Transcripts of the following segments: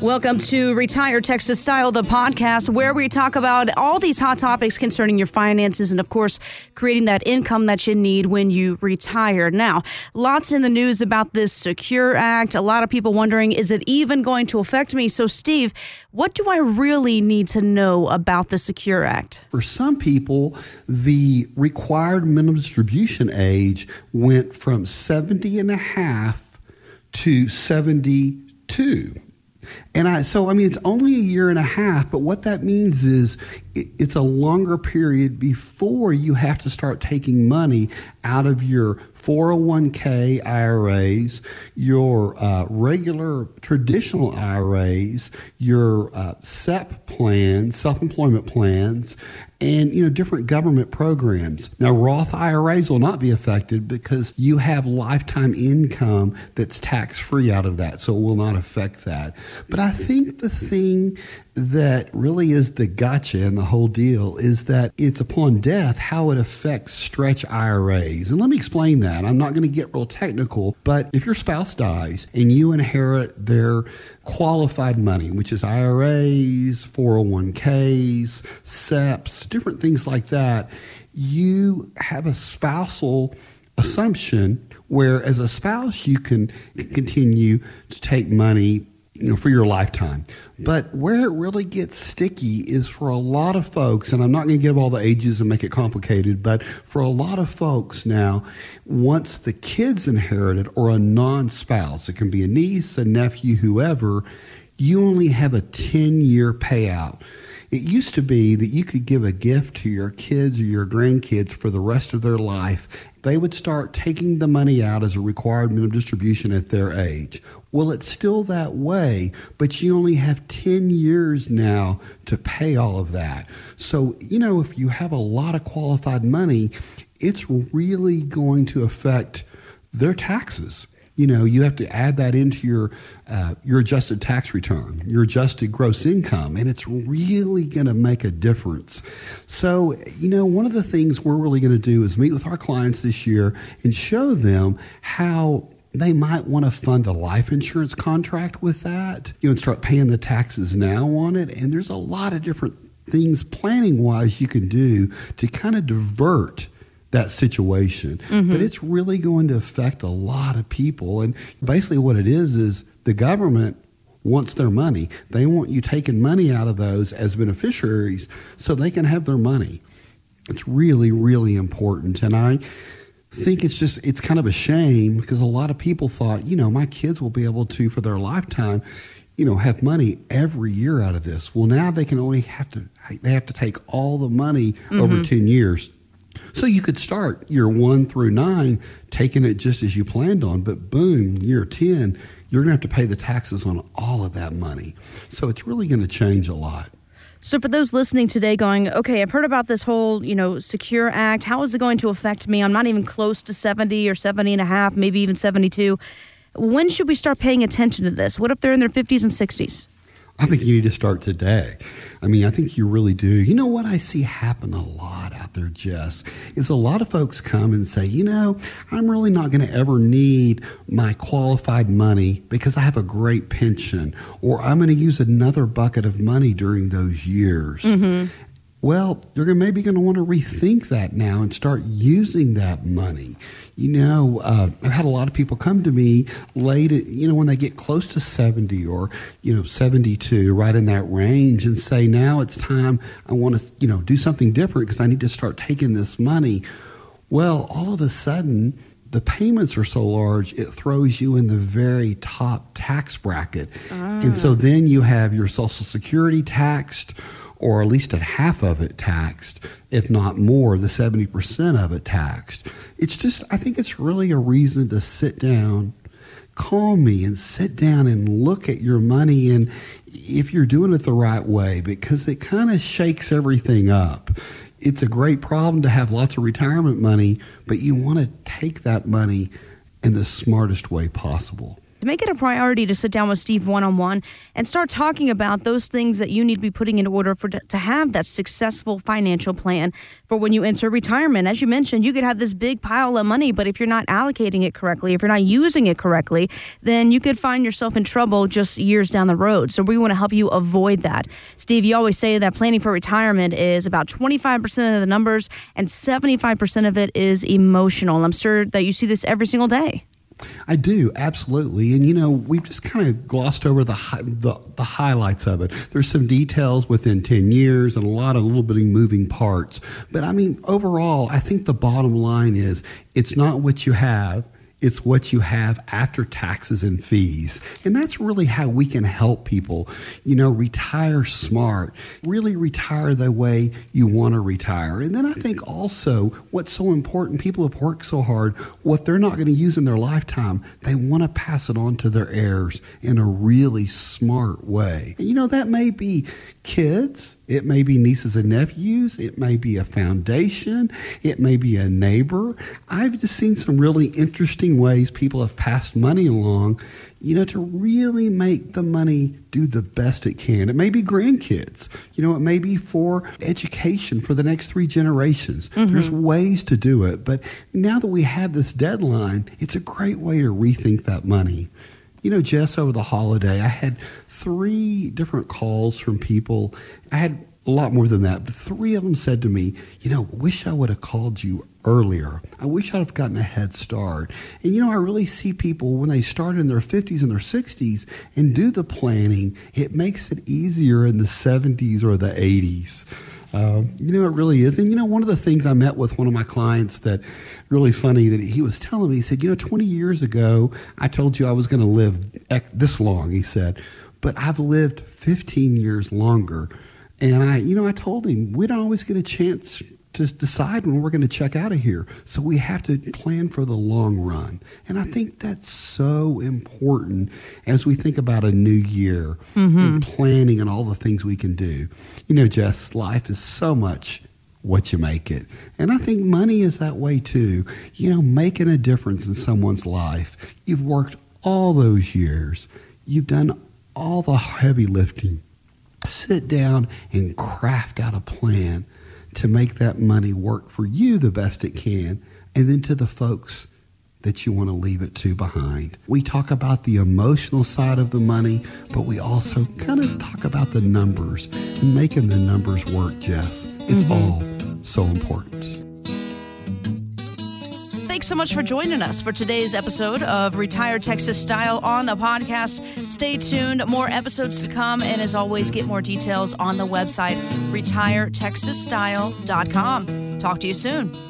Welcome to Retire Texas Style, the podcast where we talk about all these hot topics concerning your finances and, of course, creating that income that you need when you retire. Now, lots in the news about this Secure Act. A lot of people wondering, is it even going to affect me? So, Steve, what do I really need to know about the Secure Act? For some people, the required minimum distribution age went from 70 and a half to 72. And I, so, I mean, it's only a year and a half, but what that means is it, it's a longer period before you have to start taking money out of your 401k IRAs, your uh, regular traditional IRAs, your uh, SEP plans, self employment plans, and you know different government programs. Now Roth IRAs will not be affected because you have lifetime income that's tax free out of that, so it will not affect that. But I think the thing that really is the gotcha in the whole deal is that it's upon death how it affects stretch IRAs. And let me explain that. I'm not going to get real technical, but if your spouse dies and you inherit their qualified money, which is IRAs, 401ks, SEPs, different things like that, you have a spousal assumption where as a spouse you can continue to take money you know, for your lifetime. But where it really gets sticky is for a lot of folks, and I'm not going to give all the ages and make it complicated, but for a lot of folks now, once the kids inherited or a non spouse, it can be a niece, a nephew, whoever, you only have a 10 year payout. It used to be that you could give a gift to your kids or your grandkids for the rest of their life. They would start taking the money out as a required minimum distribution at their age. Well, it's still that way, but you only have 10 years now to pay all of that. So, you know, if you have a lot of qualified money, it's really going to affect their taxes you know you have to add that into your uh, your adjusted tax return your adjusted gross income and it's really going to make a difference. So you know one of the things we're really going to do is meet with our clients this year and show them how they might want to fund a life insurance contract with that you know and start paying the taxes now on it. And there's a lot of different things planning wise you can do to kind of divert that situation. Mm-hmm. But it's really going to affect a lot of people. And basically, what it is is the government wants their money. They want you taking money out of those as beneficiaries so they can have their money. It's really, really important. And I think it's just, it's kind of a shame because a lot of people thought, you know, my kids will be able to, for their lifetime, you know, have money every year out of this. Well, now they can only have to, they have to take all the money mm-hmm. over 10 years so you could start year one through nine taking it just as you planned on, but boom, year 10, you're going to have to pay the taxes on all of that money. So it's really going to change a lot. So for those listening today going, okay, I've heard about this whole, you know, Secure Act. How is it going to affect me? I'm not even close to 70 or 70 and a half, maybe even 72. When should we start paying attention to this? What if they're in their 50s and 60s? I think you need to start today. I mean, I think you really do. You know what I see happen a lot out there, Jess, is a lot of folks come and say, you know, I'm really not going to ever need my qualified money because I have a great pension, or I'm going to use another bucket of money during those years. Mm-hmm. Well, you're maybe going to want to rethink that now and start using that money. You know, uh, I've had a lot of people come to me late, you know, when they get close to 70 or, you know, 72, right in that range, and say, now it's time, I want to, you know, do something different because I need to start taking this money. Well, all of a sudden, the payments are so large, it throws you in the very top tax bracket. Ah. And so then you have your Social Security taxed or at least at half of it taxed, if not more, the 70% of it taxed. It's just, I think it's really a reason to sit down, call me and sit down and look at your money and if you're doing it the right way, because it kind of shakes everything up. It's a great problem to have lots of retirement money, but you want to take that money in the smartest way possible. Make it a priority to sit down with Steve one on one and start talking about those things that you need to be putting in order for to have that successful financial plan for when you enter retirement. As you mentioned, you could have this big pile of money, but if you're not allocating it correctly, if you're not using it correctly, then you could find yourself in trouble just years down the road. So we want to help you avoid that. Steve, you always say that planning for retirement is about 25% of the numbers and 75% of it is emotional. I'm sure that you see this every single day. I do absolutely, and you know we've just kind of glossed over the, the, the highlights of it. There's some details within ten years and a lot of little bitty moving parts, but I mean overall, I think the bottom line is it's not what you have it's what you have after taxes and fees. And that's really how we can help people, you know, retire smart, really retire the way you want to retire. And then I think also what's so important, people have worked so hard, what they're not going to use in their lifetime, they want to pass it on to their heirs in a really smart way. And, you know, that may be kids, it may be nieces and nephews, it may be a foundation, it may be a neighbor. I've just seen some really interesting ways people have passed money along, you know, to really make the money do the best it can. It may be grandkids, you know, it may be for education for the next three generations. Mm-hmm. There's ways to do it, but now that we have this deadline, it's a great way to rethink that money. You know, Jess, over the holiday, I had three different calls from people. I had a lot more than that, but three of them said to me, You know, wish I would have called you earlier. I wish I'd have gotten a head start. And, you know, I really see people when they start in their 50s and their 60s and do the planning, it makes it easier in the 70s or the 80s. Uh, you know, it really is. And, you know, one of the things I met with one of my clients that really funny that he was telling me, he said, you know, 20 years ago, I told you I was going to live this long, he said, but I've lived 15 years longer. And I, you know, I told him we don't always get a chance to decide when we're going to check out of here. So we have to plan for the long run. And I think that's so important as we think about a new year mm-hmm. and planning and all the things we can do. You know, Jess, life is so much what you make it. And I think money is that way too. You know, making a difference in someone's life. You've worked all those years, you've done all the heavy lifting. Sit down and craft out a plan to make that money work for you the best it can, and then to the folks that you want to leave it to behind. We talk about the emotional side of the money, but we also kind of talk about the numbers and making the numbers work, Jess. It's mm-hmm. all so important. So much for joining us for today's episode of Retire Texas Style on the podcast. Stay tuned, more episodes to come, and as always, get more details on the website retiretexasstyle.com. Talk to you soon.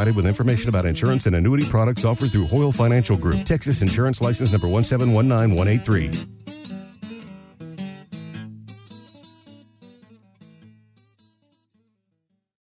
provided with information about insurance and annuity products offered through Hoyle Financial Group, Texas Insurance License number 1719183.